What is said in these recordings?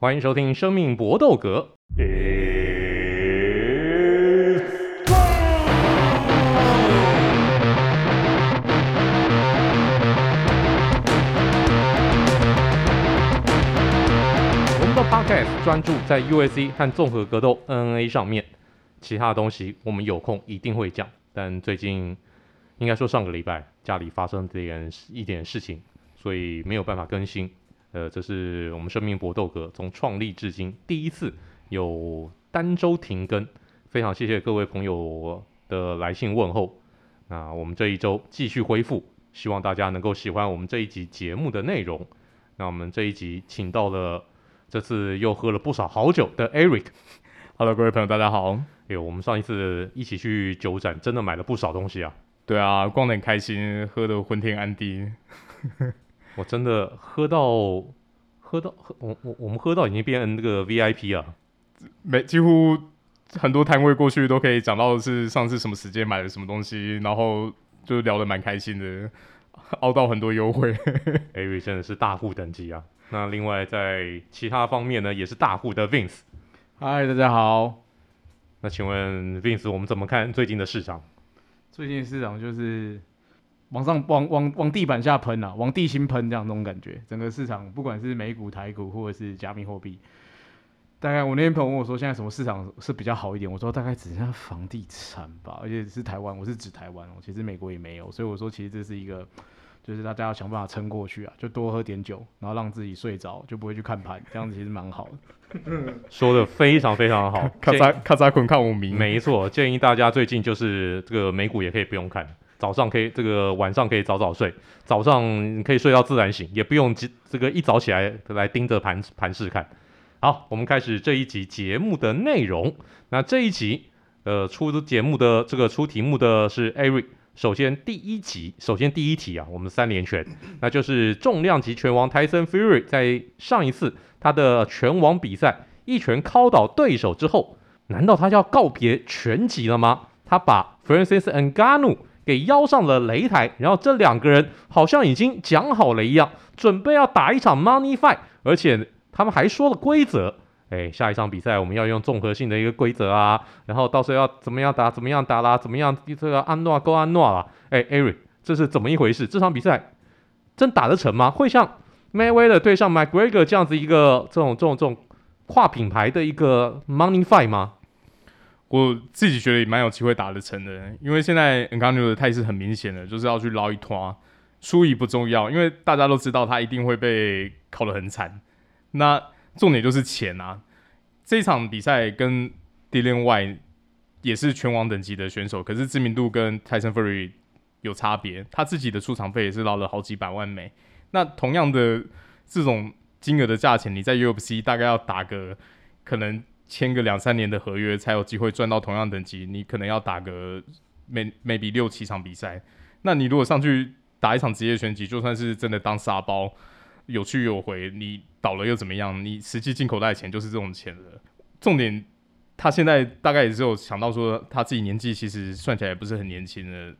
欢迎收听《生命搏斗格》。我们的 Podcast 专注在 UFC 和综合格斗 MMA 上面，其他的东西我们有空一定会讲。但最近应该说上个礼拜家里发生这点一点事情，所以没有办法更新。呃，这是我们生命搏斗格从创立至今第一次有单周停更，非常谢谢各位朋友的来信问候。那我们这一周继续恢复，希望大家能够喜欢我们这一集节目的内容。那我们这一集请到了这次又喝了不少好酒的 Eric。Hello，各位朋友，大家好。哎呦，我们上一次一起去酒展，真的买了不少东西啊。对啊，逛得很开心，喝得昏天暗地。我真的喝到喝到喝我我我们喝到已经变成那个 VIP 啊，每几乎很多摊位过去都可以讲到是上次什么时间买了什么东西，然后就聊得蛮开心的，凹到很多优惠。Eric 真的是大户等级啊！那另外在其他方面呢，也是大户的 Vince。嗨，大家好。那请问 Vince，我们怎么看最近的市场？最近市场就是。往上往往往地板下喷啊，往地心喷这样那种感觉。整个市场不管是美股、台股或者是加密货币，大概我那天朋友问我说，现在什么市场是比较好一点？我说大概只剩下房地产吧，而且是台湾，我是指台湾哦。其实美国也没有，所以我说其实这是一个，就是大家要想办法撑过去啊，就多喝点酒，然后让自己睡着，就不会去看盘，这样子其实蛮好的。说的非常非常好，咔嚓咔嚓滚看我名，没错，建议大家最近就是这个美股也可以不用看。早上可以，这个晚上可以早早睡，早上可以睡到自然醒，也不用这个一早起来来盯着盘盘势看。好，我们开始这一集节目的内容。那这一集，呃，出节目的这个出题目的是 Eric。首先第一集，首先第一题啊，我们三连拳，那就是重量级拳王 Tyson Fury 在上一次他的拳王比赛一拳敲倒对手之后，难道他要告别拳击了吗？他把 Francis Ngannou 给邀上了擂台，然后这两个人好像已经讲好了一样，准备要打一场 Money Fight，而且他们还说了规则，哎，下一场比赛我们要用综合性的一个规则啊，然后到时候要怎么样打，怎么样打啦，怎么样这个安诺勾安诺啦，哎，Eric，这是怎么一回事？这场比赛真打得成吗？会像 Mayweather 对上 McGregor 这样子一个这种这种这种跨品牌的一个 Money Fight 吗？我自己觉得也蛮有机会打得成的，因为现在 n g a n u 的态势很明显的，就是要去捞一摊，输赢不重要，因为大家都知道他一定会被考得很惨。那重点就是钱啊！这场比赛跟 Dillian Whyte 也是拳王等级的选手，可是知名度跟 Tyson Fury 有差别，他自己的出场费也是捞了好几百万美。那同样的这种金额的价钱，你在 UFC 大概要打个可能。签个两三年的合约才有机会赚到同样等级，你可能要打个 may maybe 六七场比赛。那你如果上去打一场职业拳击，就算是真的当沙包，有去有回，你倒了又怎么样？你实际进口袋的钱就是这种钱了。重点，他现在大概也是有想到说，他自己年纪其实算起来也不是很年轻的，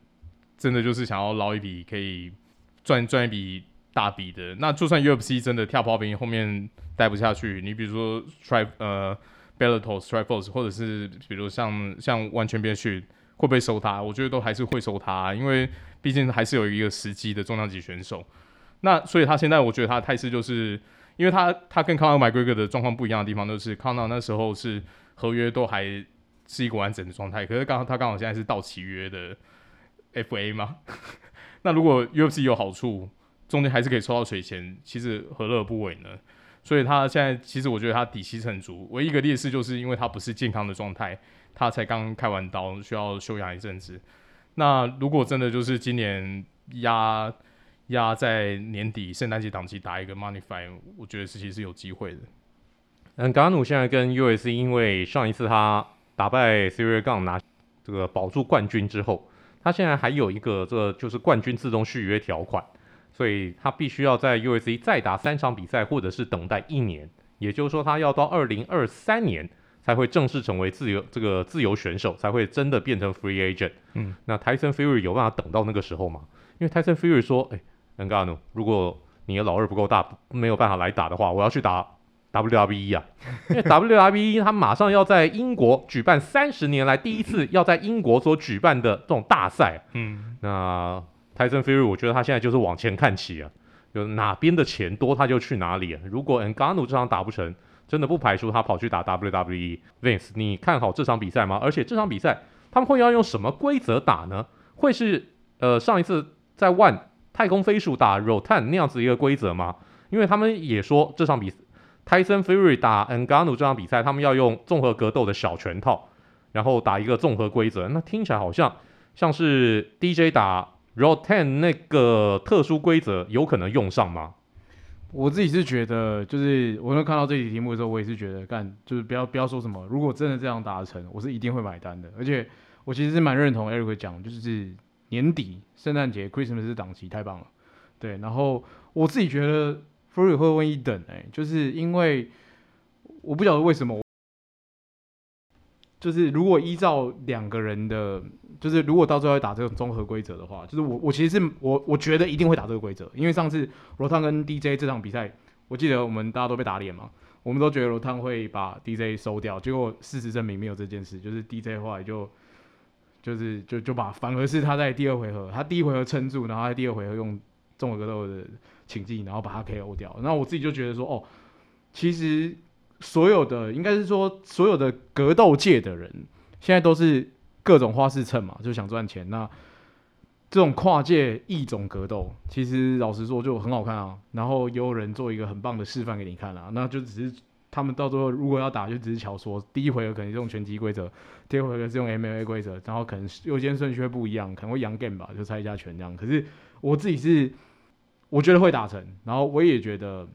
真的就是想要捞一笔可以赚赚一笔大笔的。那就算 UFC 真的跳刨冰后面待不下去，你比如说 try 呃。Bellator、Strikeforce 或者是比如像像 ONE Championship 会不会收他？我觉得都还是会收他，因为毕竟还是有一个实际的重量级选手。那所以他现在我觉得他的态势就是，因为他他跟 Conor McGregor 的状况不一样的地方，就是 Conor 那时候是合约都还是一个完整的状态，可是刚好他刚好现在是到期约的 FA 嘛。那如果 UFC 有好处，中间还是可以抽到水钱，其实何乐而不为呢？所以他现在其实我觉得他底气很足，唯一一个劣势就是因为他不是健康的状态，他才刚开完刀，需要休养一阵子。那如果真的就是今年压压在年底圣诞节档期打一个 Money Fight，我觉得是其实是有机会的。嗯，Ngannou 现在跟 U S C，因为上一次他打败 s i r i g a n 拿这个保住冠军之后，他现在还有一个这个就是冠军自动续约条款。所以他必须要在 USC 再打三场比赛，或者是等待一年，也就是说，他要到二零二三年才会正式成为自由这个自由选手，才会真的变成 free agent。嗯，那 Tyson Fury 有办法等到那个时候吗？因为 Tyson Fury 说：“哎，Ngannou，如果你的老二不够大，没有办法来打的话，我要去打 WWE 啊，因为 WWE 他马上要在英国举办三十年来第一次要在英国所举办的这种大赛。嗯，那 Tyson Fury 我觉得他现在就是往前看齐啊，就哪边的钱多他就去哪里啊。如果 ngano 这场打不成，真的不排除他跑去打 WWE。Vince，你看好这场比赛吗？而且这场比赛他们会要用什么规则打呢？会是呃上一次在 ONE 太空飞鼠打 Rotan 那样子一个规则吗？因为他们也说这场比赛。Tyson Fury 打 ngano 这场比赛，他们要用综合格斗的小拳套，然后打一个综合规则。那听起来好像像是 DJ 打 Rotan 那个特殊规则有可能用上吗？我自己是觉得，就是我能看到这题题目的时候，我也是觉得干，就是不要不要说什么。如果真的这样达成，我是一定会买单的。而且我其实是蛮认同 Eric 讲，就是年底圣诞节 Christmas 档期太棒了。对，然后我自己觉得。Fury 会问一等哎，就是因为我不晓得为什么，就是如果依照两个人的，就是如果到最后要打这种综合规则的话，就是我我其实是我我觉得一定会打这个规则，因为上次罗汤跟 DJ 这场比赛，我记得我们大家都被打脸嘛，我们都觉得罗汤会把 DJ 收掉，结果事实证明没有这件事，就是 DJ 后来就就是就就把反而是他在第二回合，他第一回合撑住，然后在第二回合用综合格斗的。请进，然后把他 KO 掉。那我自己就觉得说，哦，其实所有的应该是说，所有的格斗界的人，现在都是各种花式蹭嘛，就想赚钱。那这种跨界异种格斗，其实老实说就很好看啊。然后也有人做一个很棒的示范给你看啊。那就只是他们到最后如果要打，就只是巧说，第一回合可能用拳击规则，第二回合是用 MMA 规则，然后可能优先顺序会不一样，可能会洋 game 吧，就猜一下拳这样。可是我自己是。我觉得会打成，然后我也觉得，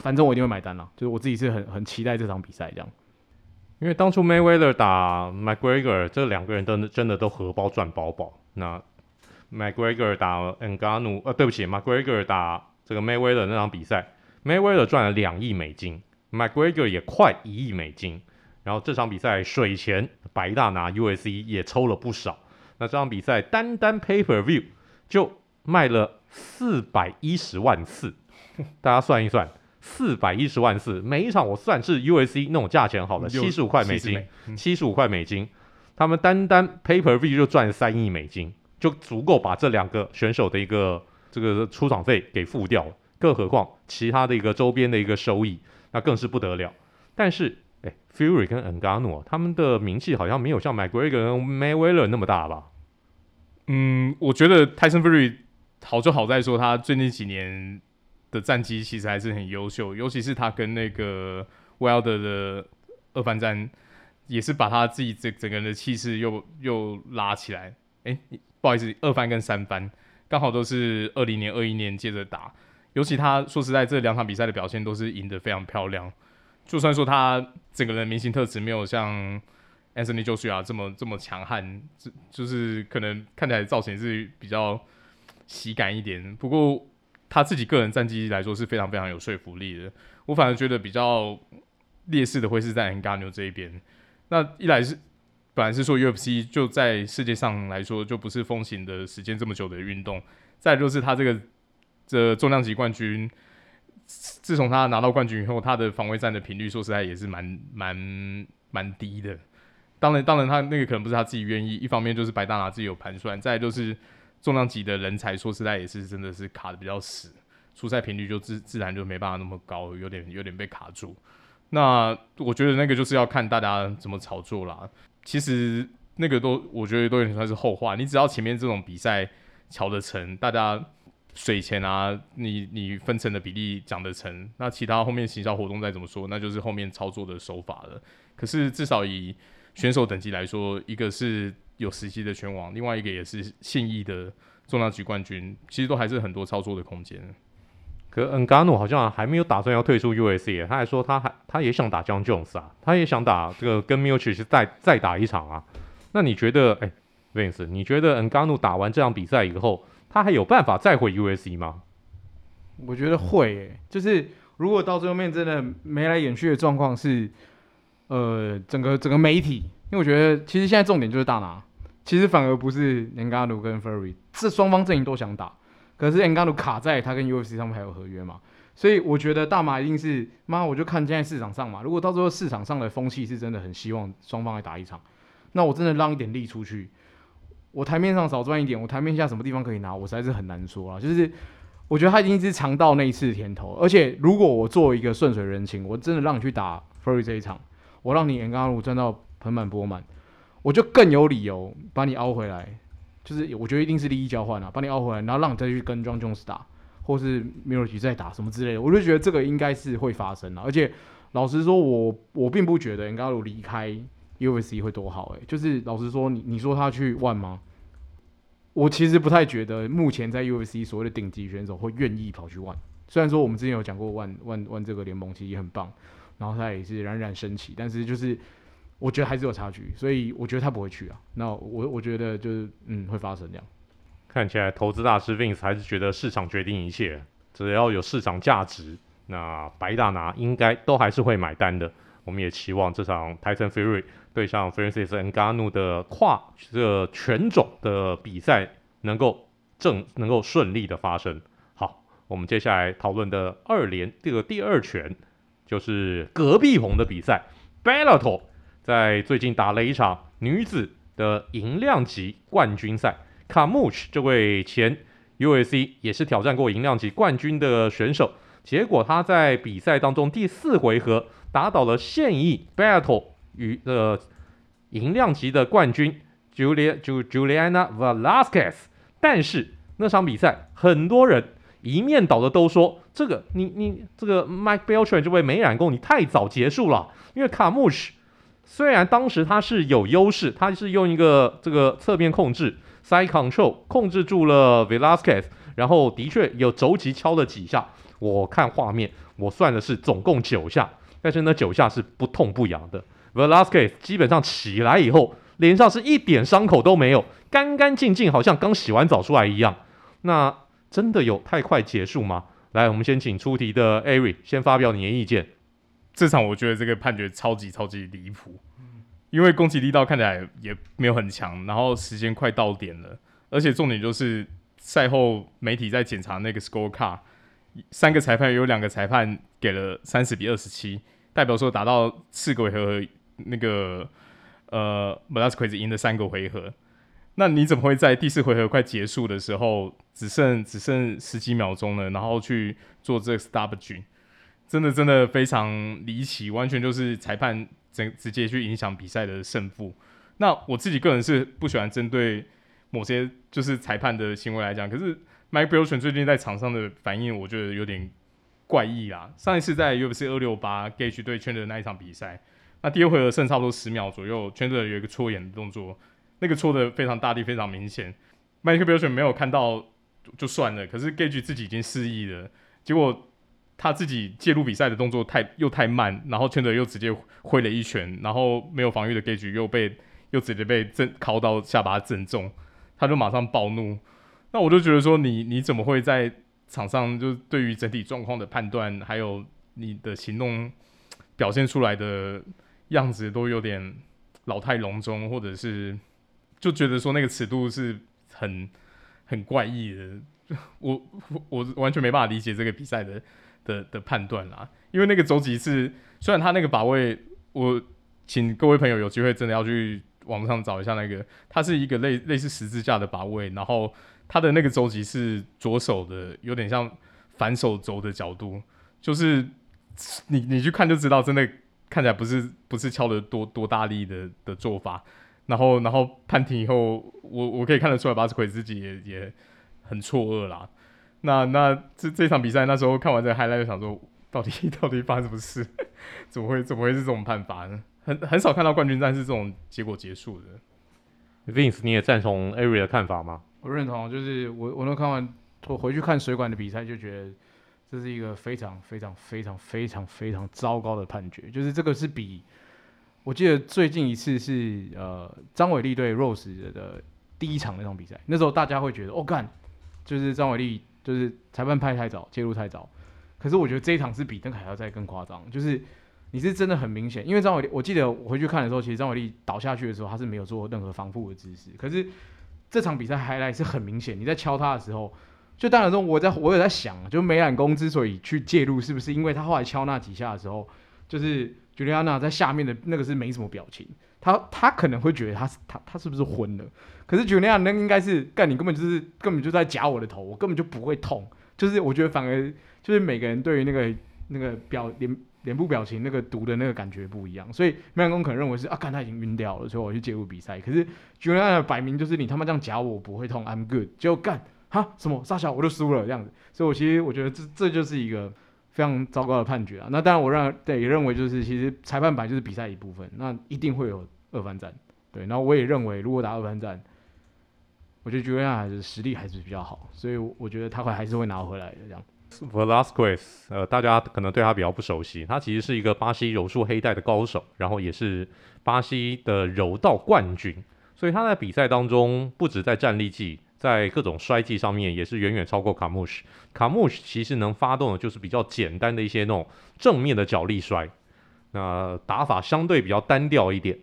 反正我一定会买单了。就是我自己是很很期待这场比赛这样，因为当初 Mayweather 打 McGregor 这两个人都真的都荷包赚饱饱。那 McGregor 打 nga no 呃，对不起，McGregor 打这个 Mayweather 那场比赛，Mayweather 赚了两亿美金，McGregor 也快一亿美金。然后这场比赛水钱白大拿 U S C 也抽了不少。那这场比赛单单 Paper View 就卖了。四百一十万次，大家算一算，四百一十万次，每一场我算是 USC 那种价钱好了，七十五块美金，七十五块美金，他们单单 Pay Per View 就赚三亿美金，就足够把这两个选手的一个这个出场费给付掉了，更何况其他的一个周边的一个收益，那更是不得了。但是，哎，Fury 跟 Ngannou 他们的名气好像没有像 McGregor 跟 Mayweather 那么大吧？嗯，我觉得 Tyson Fury。好就好在说，他最近几年的战绩其实还是很优秀，尤其是他跟那个 Wilder 的二番战，也是把他自己整整个人的气势又又拉起来。哎、不好意思，二番跟三番刚好都是二零年、二一年接着打，尤其他说实在，这两场比赛的表现都是赢得非常漂亮。就算说他整个人明星特质没有像 Anthony Joshua 这么这么强悍，就就是可能看起来造型是比较。喜感一点，不过他自己个人战绩来说是非常非常有说服力的。我反而觉得比较劣势的会是在 n g a n u 这一边。那一来是本来是说 UFC 就在世界上来说就不是风行的时间这么久的运动，再就是他这个这重量级冠军，自从他拿到冠军以后，他的防卫战的频率说实在也是蛮蛮蛮低的。当然当然他那个可能不是他自己愿意，一方面就是白大拿自己有盘算，再就是。重量级的人才，说实在也是真的是卡得比较死，出赛频率就自自然就没办法那么高，有点有点被卡住。那我觉得那个就是要看大家怎么炒作啦。其实那个都我觉得都有点算是后话。你只要前面这种比赛瞧得成，大家水钱啊，你你分成的比例讲得成，那其他后面行销活动再怎么说，那就是后面操作的手法了。可是至少以选手等级来说，一个是。有实际的拳王，另外一个也是现役的重量级冠军，其实都还是很多操作的空间。可恩加诺好像还没有打算要退出 UFC，他还说他还他也想打 Jon Jones 啊，他也想打这个跟 Miocic 再再打一场啊。那你觉得，哎，Vince，你觉得恩加诺打完这场比赛以后，他还有办法再回 u s c 吗？我觉得会、欸，就是如果到最后面真的眉来眼去的状况是，呃，整个整个媒体，因为我觉得其实现在重点就是大拿。其实反而不是 Ngannou 跟 Fury，这双方阵营都想打，可是 Ngannou 卡在他跟 UFC 上面还有合约嘛，所以我觉得大马一定是妈，我就看现在市场上嘛。如果到最后市场上的风气是真的很希望双方来打一场，那我真的让一点力出去，我台面上少赚一点，我台面下什么地方可以拿，我实在是很难说啊。就是我觉得他已经是尝到那一次甜头，而且如果我作为一个顺水人情，我真的让你去打 Fury 这一场，我让你 Engano 赚到盆满钵满，我就更有理由把你凹回来。就是我觉得一定是利益交换啊，把你凹回来，然后让你再去跟 Jon Jones 打。或是 Miocic 再打什么之类的，我就觉得这个应该是会发生的。而且老实说我，我并不觉得 Ngannou 离开 UFC 会多好。诶，就是老实说，你你说他去 ONE 吗？我其实不太觉得目前在 UFC 所谓的顶级选手会愿意跑去 ONE。虽然说我们之前有讲过 ONE ONE ONE 这个联盟其实也很棒，然后他也是冉冉升起，但是就是我觉得还是有差距，所以我觉得他不会去啊。那我我觉得就是嗯会发生这样。看起来投资大师 Vince 还是觉得市场决定一切，只要有市场价值，那白大拿应该都还是会买单的。我们也期望这场 Tyson Fury 对上 Francis Ngannou 的跨这个拳种的比赛能够正能够顺利的发生。好，我们接下来讨论的二连这个第二拳就是隔壁红的比赛，Bellator 在最近打了一场女子的银量级冠军赛。卡穆奇这位前 UFC 也是挑战过银量级冠军的选手，结果他在比赛当中第四回合打倒了现役 battle 与呃银量级的冠军 Julia Juliana Velasquez，但是那场比赛很多人一面倒的都说，这个你你这个 Mike Beltran 这位美染工你太早结束了，因为卡穆奇虽然当时他是有优势，他是用一个这个侧面控制。Side control 控制住了 Velasquez，然后的确有肘击敲了几下。我看画面，我算的是总共九下，但是那九下是不痛不痒的。Velasquez 基本上起来以后，脸上是一点伤口都没有，干干净净，好像刚洗完澡出来一样。那真的有太快结束吗？来，我们先请出题的 Ari 先发表你的意见。这场我觉得这个判决超级超级离谱。因为攻击力道看起来也没有很强，然后时间快到点了，而且重点就是赛后媒体在检查那个 score card，三个裁判有两个裁判给了三十比二十七，代表说打到四个回合，那个呃 Velasquez 赢了三个回合，那你怎么会在第四回合快结束的时候，只剩只剩十几秒钟了，然后去做这个 stoppage？真的真的非常离奇，完全就是裁判。直直接去影响比赛的胜负。那我自己个人是不喜欢针对某些就是裁判的行为来讲。可是 Mike Beltran 最近在场上的反应，我觉得有点怪异啦。上一次在 UFC 二六八 Gage 对圈的那一场比赛，那第二回合剩差不多十秒左右圈的有一个戳眼的动作，那个戳的非常大力，非常明显。Mike Beltran 没有看到就算了，可是 Gage 自己已经示意了，结果。他自己介入比赛的动作太又太慢，然后圈德又直接挥了一拳，然后没有防御的 Gaethje 又被又直接被正敲到下巴正中，他就马上暴怒。那我就觉得说你，你怎么会在场上就对于整体状况的判断，还有你的行动表现出来的样子都有点老态龙钟，或者是就觉得说那个尺度是很很怪异的。我我我完全没办法理解这个比赛的。的的判断啦，因为那个肘击是，虽然他那个把位，我请各位朋友有机会真的要去网上找一下那个，它是一个类类似十字架的把位，然后他的那个肘击是左手的，有点像反手肘的角度，就是你你去看就知道，真的看起来不是不是敲的多多大力的的做法，然后然后判停以后，我我可以看得出来，巴斯奎自己也也很错愕啦。那那这这场比赛那时候看完这个 highlight 就想说，到底 到底发生什么事？怎么会怎么会是这种判罚呢？很很少看到冠军战是这种结果结束的。Vince，你也赞同 Ari 的看法吗？我认同，就是我我都看完，我回去看水管的比赛就觉得这是一个非常非常非常非常非常糟糕的判决。就是这个是比我记得最近一次是呃张伟丽对 Rose 的第一场那场比赛，那时候大家会觉得哦干，就是张伟丽。就是裁判拍太早，介入太早。可是我觉得这一场是比邓凯要再更夸张。就是你是真的很明显，因为张伟丽，我记得我回去看的时候，其实张伟丽倒下去的时候，他是没有做任何防护的姿势。可是这场比赛还来是很明显，你在敲他的时候，就当然说，我在我有在想，就梅兰公之所以去介入，是不是因为他后来敲那几下的时候，就是 Juliana 在下面的那个是没什么表情，他他可能会觉得他他他是不是昏了？可是 Juliana 那应该是干，你根本就是根本就在夹我的头，我根本就不会痛。就是我觉得反而就是每个人对于那个那个表脸脸部表情那个读的那个感觉不一样，所以梅兰公可能认为是啊，看他已经晕掉了，所以我去介入比赛。可是 Juliana 摆明就是你他妈这样夹我，我不会痛，I'm good，就干。哈，什么杀小我就输了这样子，所以我其实我觉得这这就是一个非常糟糕的判决啊。那当然我认对也认为就是其实裁判本来就是比赛一部分，那一定会有二番战。对，然后我也认为如果打二番战，我觉得朱利安还是实力还是比较好，所以我觉得他会还是会拿回来的这样。Velasquez，呃，大家可能对他比较不熟悉，他其实是一个巴西柔术黑带的高手，然后也是巴西的柔道冠军，所以他在比赛当中不止在站立技。在各种摔技上面也是远远超过卡穆什。卡穆什其实能发动的就是比较简单的一些那种正面的角力摔，那打法相对比较单调一点。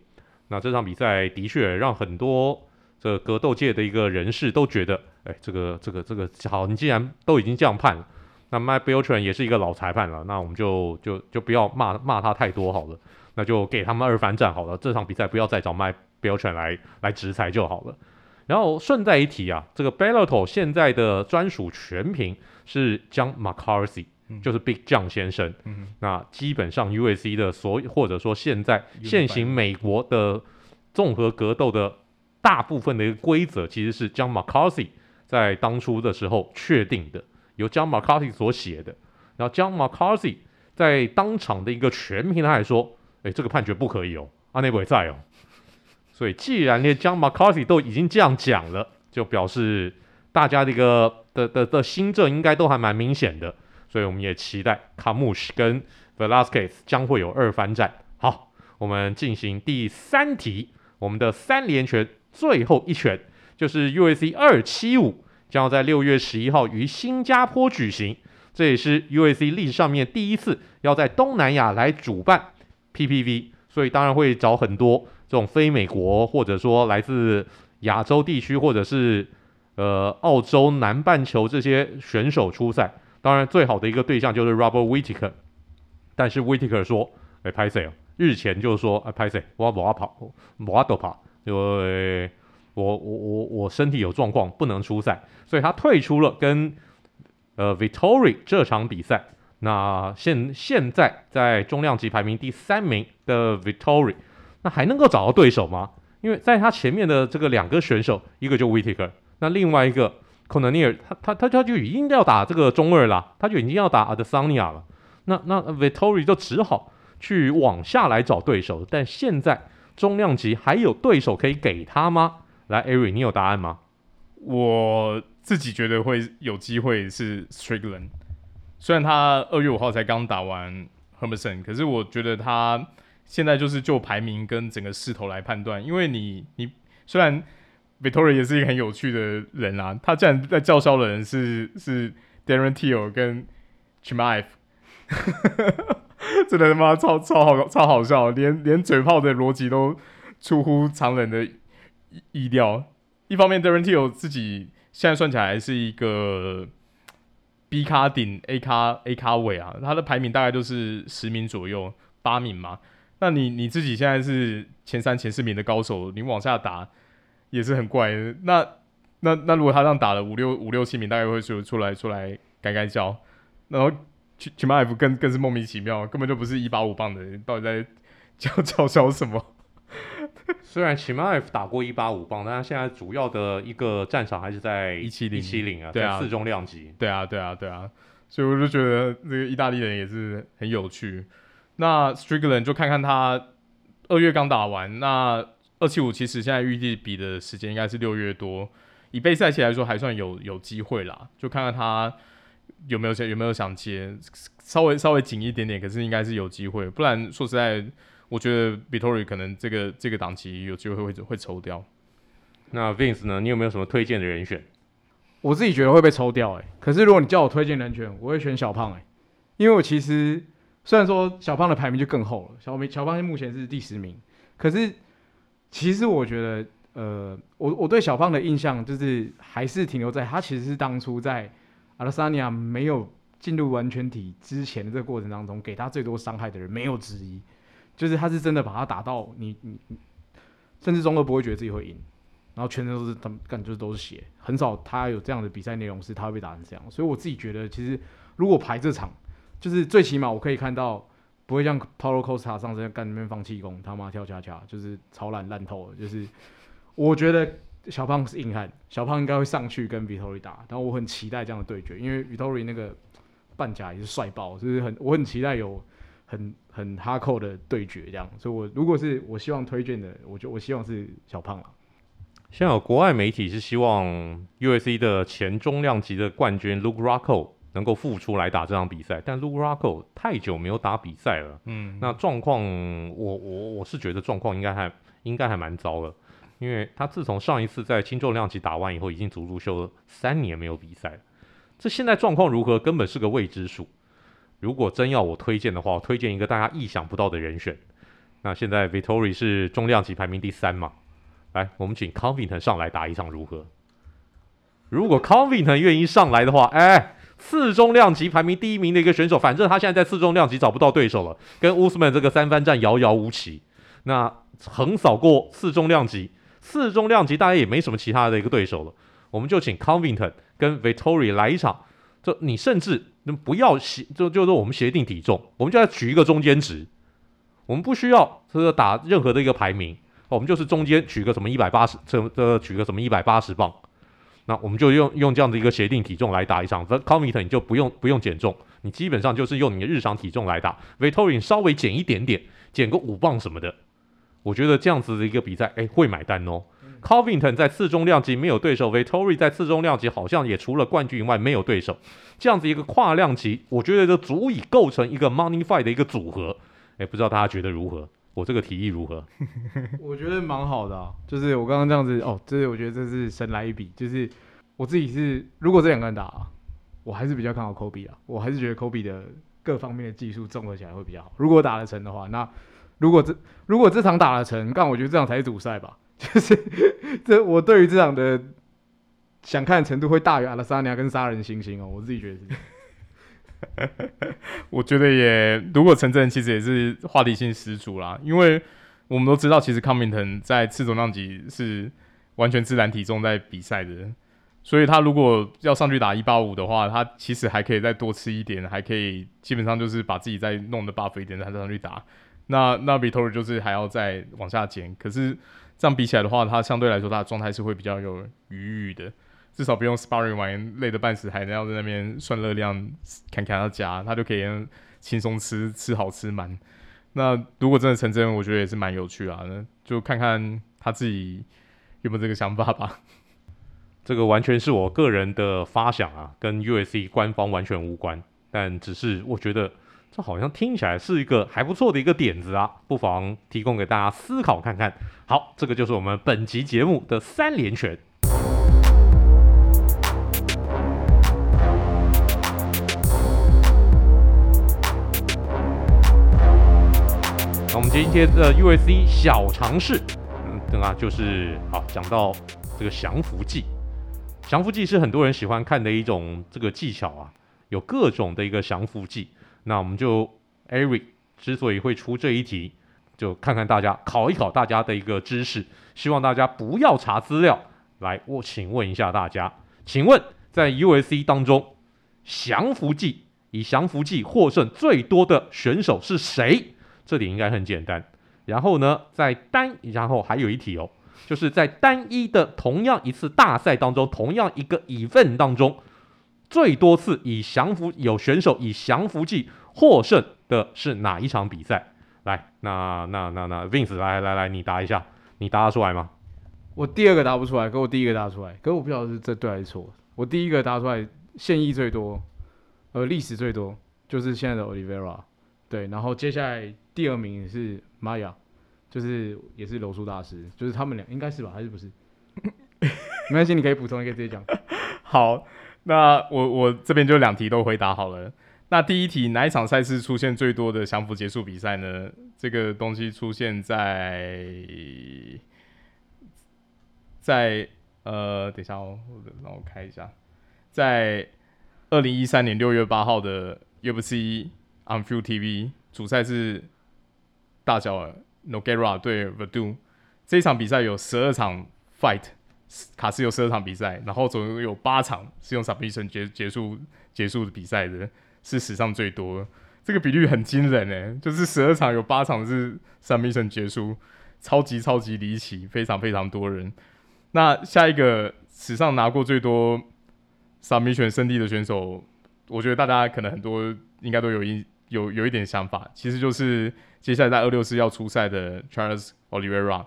那这场比赛的确让很多这格斗界的一个人士都觉得，哎，这个这个这个好，你既然都已经这样判了，那 Mike Beltran 也是一个老裁判了，那我们就就就不要骂骂他太多好了，那就给他们二番战好了。这场比赛不要再找 Mike Beltran 来来执裁就好了。然后顺带一提啊，这个 Bellator 现在的专属全评是 John McCarthy，、嗯、就是 Big John 先生。嗯、那基本上 UFC 的所或者说现在现行美国的综合格斗的大部分的一个规则，其实是 John McCarthy 在当初的时候确定的，由 John McCarthy 所写的。然后 John McCarthy 在当场的一个全评，他还说：“哎，这个判决不可以哦，阿内维在哦。”所以，既然连 John McCarthy 都已经这样讲了，就表示大家这个的的的心证应该都还蛮明显的。所以，我们也期待卡穆什跟 Velasquez 将会有二番战。好，我们进行第三题，我们的三连拳最后一拳就是 UAC 二七五将要在六月十一号于新加坡举行，这也是 UAC 历史上面第一次要在东南亚来主办 PPV，所以当然会找很多。这种非美国或者说来自亚洲地区或者是呃澳洲南半球这些选手出赛，当然最好的一个对象就是 Robert Whittaker，但是 Whittaker 说，哎，拍谢，日前就说，哎，拍谢，我我跑，我都跑，因为我我我我身体有状况，不能出赛，所以他退出了跟呃 Vettori 这场比赛。那现现在在重量级排名第三名的 VICTORI。那还能够找到对手吗？因为在他前面的这个两个选手，一个就 Whittaker，那另外一个 Conanier，他他他他就已经要打这个中二了，他就已经要打 Adesanya 了。那那 VICTORI 就只好去往下来找对手。但现在重量级还有对手可以给他吗？来，Ari，你有答案吗？我自己觉得会有机会是 Strickland，虽然他二月五号才刚打完 h e r m e s o n 可是我觉得他。现在就是就排名跟整个势头来判断，因为你你虽然 Victory 也是一个很有趣的人啊，他竟然在叫嚣的人是是 Darren Till 跟 Chimaev，真的他妈超超好超好笑，连连嘴炮的逻辑都出乎常人的意料。一方面 Darren Till 自己现在算起来是一个 B 咖顶 A 咖 A 咖尾啊，他的排名大概就是十名左右，八名嘛。那你你自己现在是前三、前四名的高手，你往下打也是很怪。那那那如果他这样打了五六五六七名，大概会出出来出来改改叫，然后去去马尔夫更更是莫名其妙，根本就不是一八五磅的人，到底在 叫叫嚣什么？虽然齐马尔夫打过一八五磅，但他现在主要的一个战场还是在一七零。一七零啊，对啊，在四中量级，对啊对啊对啊，所以我就觉得这个意大利人也是很有趣。那 Strickland 就看看他二月刚打完，那二七五其实现在预计比的时间应该是六月多，以备赛期来说还算有有机会啦，就看看他有没有想有没有想接，稍微稍微紧一点点，可是应该是有机会，不然说实在，我觉得 Vittori 可能这个这个档期有机会会会抽掉。那 Vince 呢？你有没有什么推荐的人选？我自己觉得会被抽掉哎、欸，可是如果你叫我推荐人选，我会选小胖哎、欸，因为我其实。虽然说小胖的排名就更厚了，小明小胖目前是第十名，可是其实我觉得，呃，我我对小胖的印象就是还是停留在他其实是当初在阿拉萨尼亚没有进入完全体之前的这个过程当中，给他最多伤害的人没有之一，就是他是真的把他打到你你你，甚至中二不会觉得自己会赢，然后全程都是他们感觉都是血，很少他有这样的比赛内容是他会被打成这样，所以我自己觉得其实如果排这场，就是最起码我可以看到不会像 Paulo Costa 上身干那边放气功，他妈跳恰恰就是超烂烂透了，就是我觉得。小胖是硬汉，小胖应该会上去跟 Vitori 打，然后我很期待这样的对决，因为 Vitori 那个半甲也是帅爆，就是很我很期待有很很哈扣的对决这样，所以我如果是我希望推荐的，我就我希望是小胖了。现在有国外媒体是希望 UFC 的前中量级的冠军 Luke Rockhold 能够复出来打这场比赛，但 Luke Rockhold 太久没有打比赛了，嗯，那状况我我我是觉得状况应该还应该还蛮糟的。因为他自从上一次在轻重量级打完以后，已经足足休了三年没有比赛了。这现在状况如何，根本是个未知数。如果真要我推荐的话，我推荐一个大家意想不到的人选。那现在 Vittori 是中量级排名第三嘛？来，我们请 Covington 上来打一场如何？如果 Covington 愿意上来的话，哎，次中量级排名第一名的一个选手，反正他现在在次中量级找不到对手了，跟 Usman 这个三番战遥遥无期。那横扫过次中量级。四中量级大概也没什么其他的一个对手了，我们就请 Covington 跟 Vittori 来一场。就你甚至那不要协，就就是我们协定体重，我们就要取一个中间值，我们不需要这个打任何的一个排名，我们就是中间取个什么一百八十，这这取个什么一百八十磅，那我们就用用这样的一个协定体重来打一场。Commit 你就不用不用减重，你基本上就是用你的日常体重来打。Victorin 稍微减一点点，减个五磅什么的。我觉得这样子的一个比赛，哎，会买单哦。Covington 在次中量级没有对手，Vettori 在次中量级好像也除了冠军以外没有对手。这样子一个跨量级，我觉得就足以构成一个 Money Fight 的一个组合。哎，不知道大家觉得如何？我这个提议如何？我觉得蛮好的啊，就是我刚刚这样子哦，这是我觉得这是神来一笔。就是我自己是，如果这两个人打，啊我还是比较看好 Kobe 啊，我还是觉得 Kobe 的各方面的技术综合起来会比较好。如果打得成的话，那。如果这如果这场打得成，干我觉得这场才是主赛吧。就是这我对于这场的想看的程度会大于阿拉萨尼亚跟杀人猩猩哦，我自己觉得是。我觉得也如果成真，其实也是话题性十足啦。因为我们都知道，其实康明腾在次中量级是完全自然体重在比赛的，所以他如果要上去打一八五的话，他其实还可以再多吃一点，还可以基本上就是把自己再弄得 buff 一点，再上去打。那那 Vettori 就是还要再往下减，可是这样比起来的话，他相对来说他的状态是会比较有余裕的，至少不用 sparring 完累得半死，还要在那边算热量，看看他加，他就可以轻松吃吃好吃满。那如果真的成真，我觉得也是蛮有趣啊，那就看看他自己有没有这个想法吧。这个完全是我个人的发想啊，跟 UFC 官方完全无关，但只是我觉得。这好像听起来是一个还不错的一个点子啊，不妨提供给大家思考看看。好，这个就是我们本集节目的三连拳。那我们今天的 U.S.C 小尝试，嗯，对啊，就是好讲到这个降服技，降服技是很多人喜欢看的一种这个技巧啊，有各种的一个降服技。那我们就 Eric 之所以会出这一题，就看看大家考一考大家的一个知识，希望大家不要查资料。来，我请问一下大家，请问在 U.S.C 当中，降服技以降服技获胜最多的选手是谁？这里应该很简单。然后呢，在单，然后还有一题哦，就是在单一的同样一次大赛当中，同样一个 event 当中。最多次以降服有选手以降服技获胜的是哪一场比赛？来，那那那那 Vince 来来来，你答一下，你答得出来吗？我第二个答不出来，可我第一个答出来，可我不晓得是这对还是错。我第一个答出来，现役最多，呃，历史最多就是现在的 Olivera，对，然后接下来第二名是 Maia，就是也是柔术大师，就是他们俩应该是吧，还是不是？没关系，你可以补充，你可以直接讲。好。那我我这边就两题都回答好了。那第一题，哪一场赛事出现最多的降服结束比赛呢？这个东西出现在在呃，等一下哦，让我开一下，在二零一三年六月八号的 UFC on Fuel TV 主赛是大小 Nogueira 对 Werdum 这场比赛有十二场 fight，卡斯有十二场比赛，然后总共有八场是用 submission 结结束结束比赛的，是史上最多，这个比率很惊人诶，就是十二场有八场是 submission 结束，超级超级离奇，非常非常多人。那下一个史上拿过最多 submission 胜利的选手，我觉得大家可能很多应该都有一有有一点想法，其实就是接下来在二六四要出赛的 Charles Oliveira。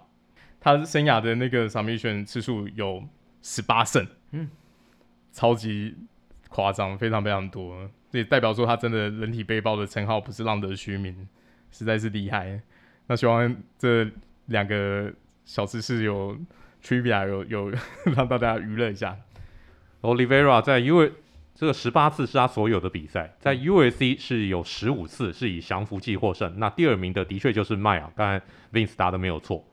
他生涯的那个 submission 次数有十八胜，嗯，超级夸张，非常非常多，这也代表说他真的人体背包的称号不是浪得虚名，实在是厉害。那希望这两个小知识有 trivia 有有 让大家娱乐一下。Oliveira 在 U 这个十八次是他所有的比赛，在 UFC 是有十五次是以降服技获胜，那第二名的的确就是迈啊，刚才 Vince 答的没有错。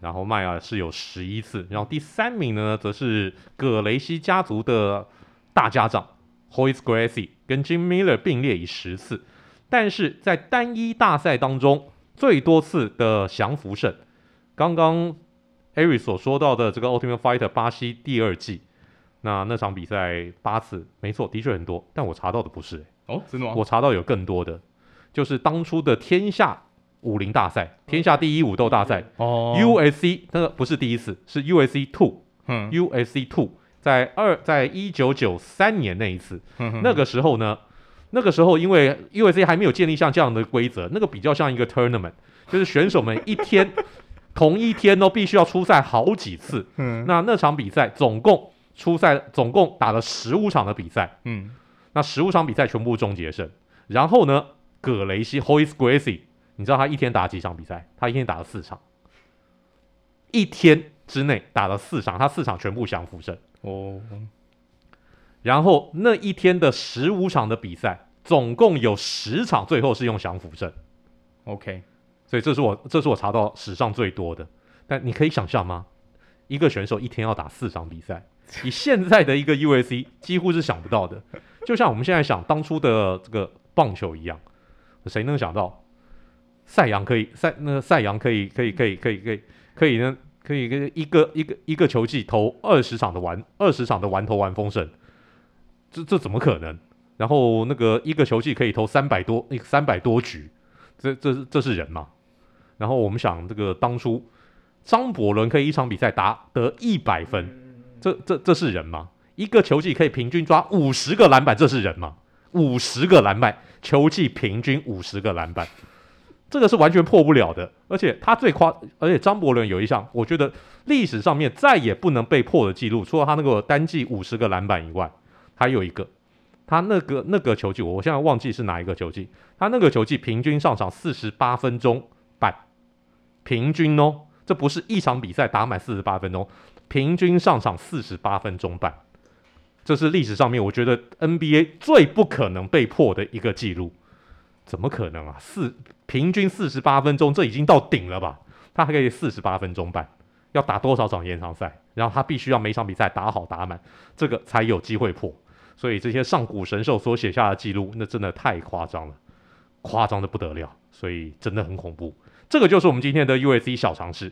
然后迈尔是有十一次，然后第三名呢，则是葛雷西家族的大家长 Hoyce Gracie 跟 Jim Miller 并列以十次，但是在单一大赛当中最多次的降服胜，刚刚 Ari 所说到的这个 Ultimate Fighter 巴西第二季，那那场比赛八次，没错，的确很多，但我查到的不是、欸，哦，真的吗？我查到有更多的，就是当初的天下。武林大赛，天下第一武斗大赛。哦，USC 那个不是第一次，是 USC Two。嗯，USC Two 在二，在一九九三年那一次。嗯，那个时候呢，那个时候因为 USC 还没有建立像这样的规则，那个比较像一个 tournament，就是选手们一天同一天都必须要出赛好几次。嗯，那那场比赛总共出赛总共打了十五场的比赛。嗯，那十五场比赛全部终结胜。然后呢，葛雷西 Royce Gracie 你知道他一天打几场比赛？他一天打了四场，一天之内打了四场，他四场全部降服胜哦。然后那一天的十五场的比赛，总共有十场最后是用降服胜。OK，所以这是我这是我查到史上最多的。但你可以想象吗？一个选手一天要打四场比赛，以现在的一个 UFC 几乎是想不到的。就像我们现在想当初的这个棒球一样，谁能想到？赛扬可以赛那个赛扬可以可以可以可以可以可以呢可以跟一个一个一个球季投二十场的完二十场的完投完封胜，这这怎么可能？然后那个一个球季可以投三百多三百多局，这这这是人吗？然后我们想这个当初张伯伦可以一场比赛打得一百分，这这这是人吗？一个球季可以平均抓五十个篮板，这是人吗？五十个篮板，球季平均五十个篮板。这个是完全破不了的，而且他最夸，而且张伯伦有一项，我觉得历史上面再也不能被破的记录，除了他那个单季五十个篮板以外，还有一个，他那个那个球季，我现在忘记是哪一个球季，他那个球季平均上场四十八分钟半，平均哦，这不是一场比赛打满四十八分钟，平均上场四十八分钟半，这是历史上面我觉得 NBA 最不可能被破的一个记录。怎么可能啊？四平均四十八分钟，这已经到顶了吧？他还可以四十八分钟半，要打多少场延长赛？然后他必须要每场比赛打好打满，这个才有机会破。所以这些上古神兽所写下的记录，那真的太夸张了，夸张的不得了。所以真的很恐怖。这个就是我们今天的 UFC 小常识。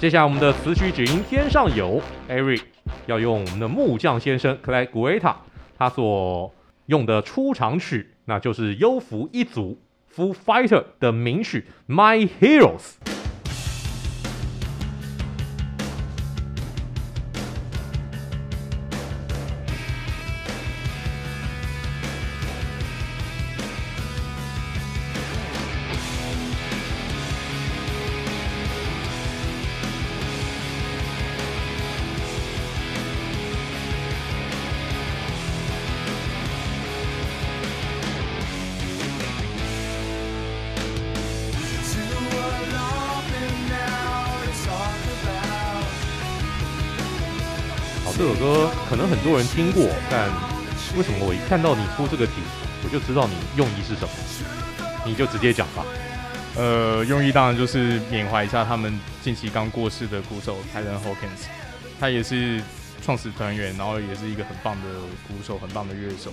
接下来我们的词曲只因天上有，Ari 要用我们的木匠先生 Clay Guida 他所用的出场曲，那就是幽浮一族 Foo Fighter 的名曲 My Heroes。这首歌可能很多人听过，但为什么我一看到你出这个题，我就知道你用意是什么？你就直接讲吧。呃，用意当然就是缅怀一下他们近期刚过世的鼓手 Tyler Hawkins，他也是创始团员，然后也是一个很棒的鼓手，很棒的乐手。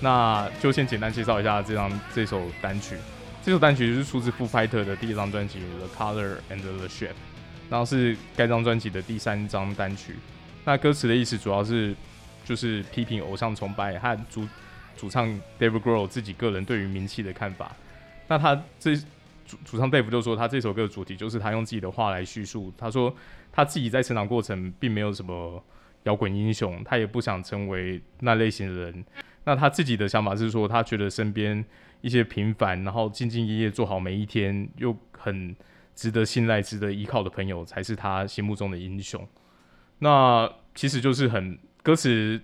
那就先简单介绍一下这张这首单曲。这首单曲就是出自 Foo Fighters 的第一张专辑《The Color and the Shape》，然后是该张专辑的第三张单曲。那歌词的意思主要是就是批评偶像崇拜和主主唱 Dave Grohl 自己个人对于名气的看法。那他这主主唱 Dave 就说，他这首歌的主题就是他用自己的话来叙述。他说他自己在成长过程并没有什么摇滚英雄，他也不想成为那类型的人。那他自己的想法是说，他觉得身边一些平凡，然后兢兢业业做好每一天，又很值得信赖、值得依靠的朋友，才是他心目中的英雄。那其实就是很歌词，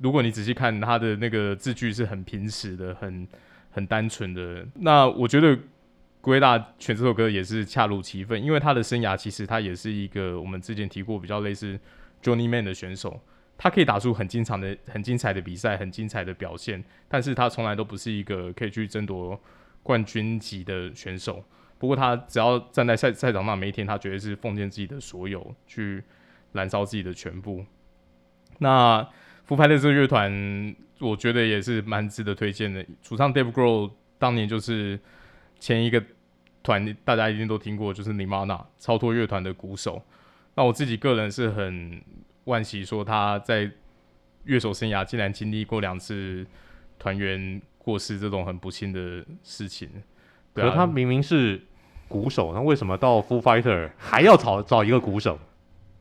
如果你仔细看他的那个字句，是很平实的，很很单纯的。那我觉得归大选这首歌也是恰如其分，因为他的生涯其实他也是一个我们之前提过比较类似 Journeyman 的选手。他可以打出很精彩的、很精彩的比赛，很精彩的表现，但是他从来都不是一个可以去争夺冠军级的选手。不过他只要站在赛赛场上，每一天他绝对是奉献自己的所有，去燃烧自己的全部。那 Foo Fighters 这个乐团，我觉得也是蛮值得推荐的。主唱 Dave Grohl 当年就是前一个团，大家一定都听过，就是 Nirvana 超脱乐团的鼓手。那我自己个人是很。惋惜说他在乐手生涯竟然经历过两次团员过世这种很不幸的事情。可他明明是鼓手，那为什么到 Foo Fighter 还要找找一个鼓手？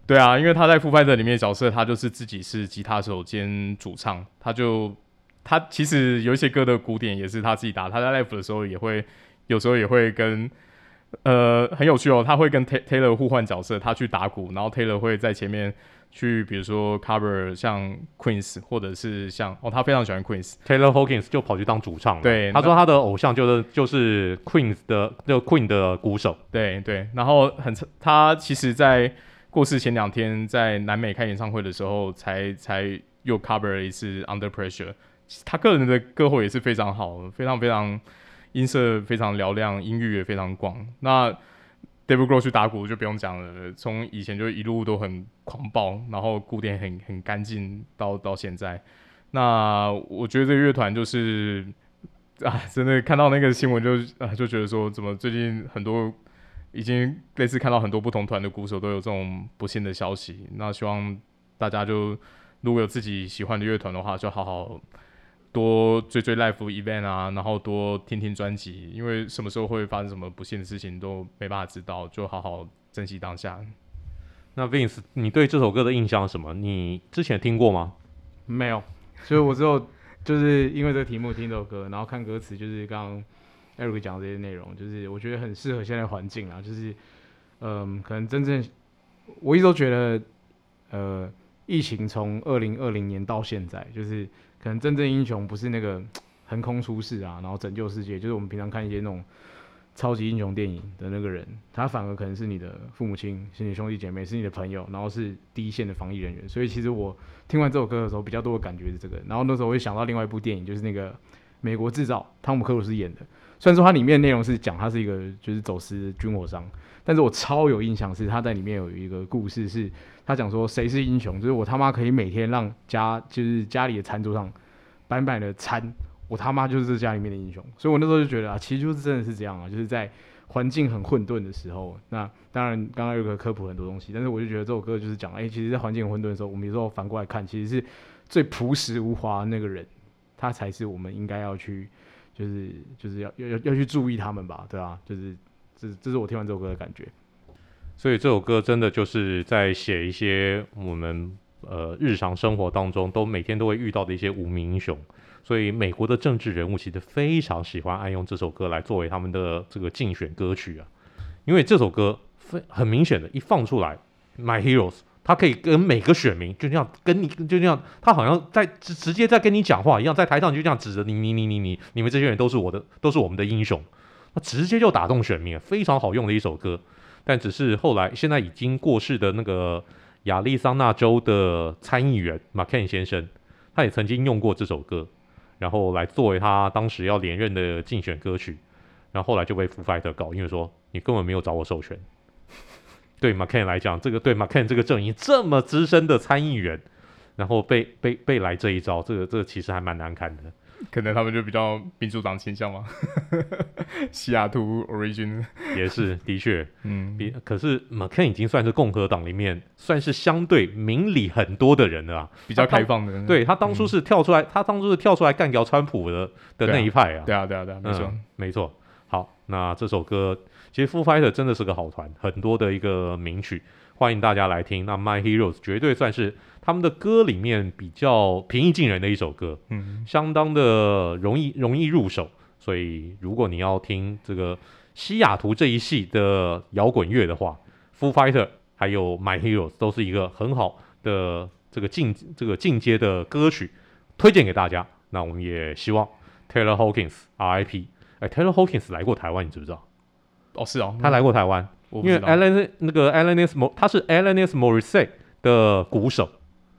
对啊，因为他在 Foo Fighter 里面的角色，他就是自己是吉他手兼主唱，他就他其实有一些歌的鼓点也是他自己打，他在 live 的时候也会有时候也会跟呃很有趣哦，他会跟 Taylor 互换角色，他去打鼓，然后 Taylor 会在前面。去比如说 cover 像 Queen 或者是像哦，他非常喜欢 Queen，Taylor Hawkins 就跑去当主唱了。对，他说他的偶像就是就是 Queen 的就 Queen 的鼓手。对对，然后很他其实，在过世前两天在南美开演唱会的时候才，才又 cover 了一次 Under Pressure。他个人的歌喉也是非常好，非常非常音色非常嘹亮，音域也非常广。那 Dave Grohl 去打鼓就不用讲了，从以前就一路都很狂暴，然后鼓点很很干净，到到现在。那我觉得这个乐团就是啊，真的看到那个新闻就啊，就觉得说，怎么最近很多已经类似看到很多不同团的鼓手都有这种不幸的消息。那希望大家就如果有自己喜欢的乐团的话，就好好。多追追 live event 啊，然后多听听专辑，因为什么时候会发生什么不幸的事情都没办法知道，就好好珍惜当下。那 Vince，你对这首歌的印象是什么？你之前听过吗？没有，所以我之后就是因为这个题目听这首歌，然后看歌词，就是刚刚 Eric 讲的这些内容，就是我觉得很适合现在环境啊，就是嗯，可能真正我一直都觉得，呃，疫情从二零二零年到现在，就是。可能真正英雄不是那个横空出世啊，然后拯救世界，就是我们平常看一些那种超级英雄电影的那个人，他反而可能是你的父母亲，是你兄弟姐妹，是你的朋友，然后是第一线的防疫人员。所以其实我听完这首歌的时候，比较多的感觉是这个。然后那时候我会想到另外一部电影，就是那个《美国制造》，汤姆克鲁斯演的。虽然说它里面内容是讲他是一个就是走私军火商，但是我超有印象是他在里面有一个故事是。他讲说，谁是英雄？就是我他妈可以每天让家就是家里的餐桌上摆满了餐，我他妈就是这家里面的英雄。所以我那时候就觉得啊，其实就是真的是这样啊，就是在环境很混沌的时候。那当然，刚刚有个科普很多东西，但是我就觉得这首歌就是讲，哎、其实，在环境很混沌的时候，我们有时候反过来看，其实是最朴实无华那个人，他才是我们应该要去，就是就是要要要去注意他们吧，对啊，就是这这是我听完这首歌的感觉。所以这首歌真的就是在写一些我们呃日常生活当中都每天都会遇到的一些无名英雄。所以美国的政治人物其实非常喜欢爱用这首歌来作为他们的这个竞选歌曲啊，因为这首歌非很明显的，一放出来，My Heroes，他可以跟每个选民就这样跟你就这样，他好像在直直接在跟你讲话一样，在台上就这样指着你你你你你你们这些人都是我的，都是我们的英雄，那直接就打动选民，非常好用的一首歌。但只是后来，现在已经过世的那个亚利桑那州的参议员 McCain 先生，他也曾经用过这首歌，然后来作为他当时要连任的竞选歌曲。然后后来就被 Foo Fighter 告，因为说你根本没有找我授权。对 McCann 来讲，这个对 McCann 这个阵营这么资深的参议员，然后被被被来这一招，这个这个其实还蛮难看的。可能他们就比较民主党倾向嘛，西雅图 Origin 也是的确，嗯，比可是 McCain 已经算是共和党里面算是相对明理很多的人了啊，比较开放的。对他当初是跳出来，嗯、他当初是跳出来干掉川普的的那一派啊，对啊，对啊，对啊，对啊，没错、嗯，没错。好，那这首歌其实 Foo Fighters 真的是个好团，很多的一个名曲，欢迎大家来听。那 My Heroes 绝对算是。他们的歌里面比较平易近人的一首歌，嗯，相当的容易容易入手，所以如果你要听这个西雅图这一系的摇滚乐的话，Foo Fighter 还有 My Heroes 都是一个很好的这个进这个进阶的歌曲，推荐给大家。那我们也希望 Taylor Hawkins R.I.P. 哎，Taylor Hawkins 来过台湾，你知不知道？哦，是哦，他来过台湾，因为 Alanis 那个 Alanis Mo 他是 Alanis Morissette 的鼓手。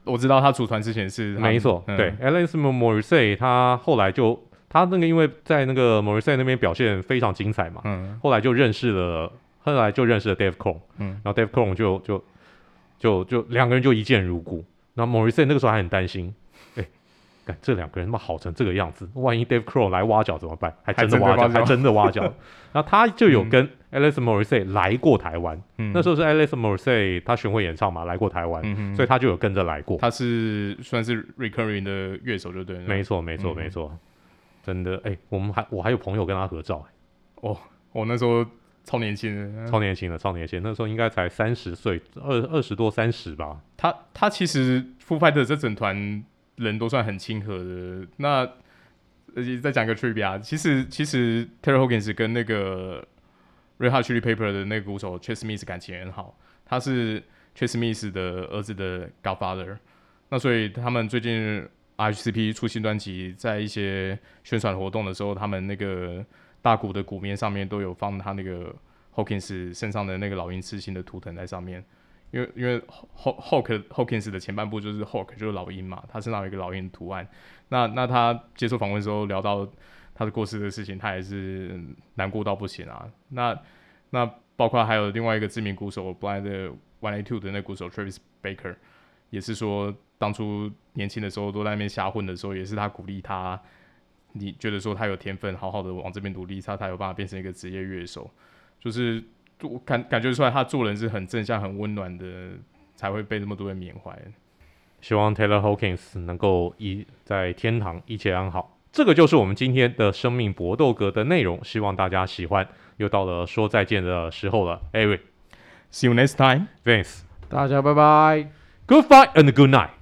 我知道他组团之前是没错，嗯、对，Alanis Morissette 他后来就他那个因为在那个 Morissette 那边表现非常精彩嘛，嗯，后来就认识了，后来就认识了 Dave Grohl，嗯，然后 Dave Grohl 就就就就两个人就一见如故，然后 Morissette 那个时候还很担心。这两个人他妈好成这个样子，万一 Dave Grohl 来挖角怎么办？还真的挖角，还真的挖角。然后他就有跟 Alanis Morissette 来过台湾，嗯、那时候是 Alanis Morissette 他巡回演唱嘛，来过台湾，嗯、所以他就有跟着来过。他是算是 recurring 的乐手，就对了。没错，没错，没错，嗯、真的。哎，我们还我还有朋友跟他合照。哦，我那时候超年轻的，超年轻的，超年轻。那时候应该才三十岁，二二十多三十吧。他他其实 Foo Fighters 这整团。人都算很亲和的。那而且再讲个 trivia，其实其实 Taylor Hawkins 跟那个 Red Hot Chili Pepper 的那个鼓手 Chad Smith 感情很好，他是 Chad Smith 的儿子的 Godfather。那所以他们最近 RHCP 出新专辑，在一些宣传活动的时候，他们那个大鼓的鼓面上面都有放他那个 Hawkins 身上的那个老鹰刺青的图腾在上面。因为因为 Hawk Hawkins 的前半部就是 Hawk 就是老鹰嘛，他身上有一个老鹰图案。那那他接受访问的时候聊到他的过世的事情，他也是难过到不行啊。那那包括还有另外一个知名鼓手 Blink 182的那鼓手 Travis Baker，也是说当初年轻的时候都在那边瞎混的时候，也是他鼓励他，你觉得说他有天分，好好的往这边努力，他才有办法变成一个职业乐手，就是。我感感觉出来，他做人是很正向、很温暖的，才会被那么多人缅怀。希望 Taylor Hawkins 能够一在天堂一切安好。这个就是我们今天的生命搏斗格的内容，希望大家喜欢。又到了说再见的时候了，Eric，See you next time，Vince，大家拜拜，Good fight and good night。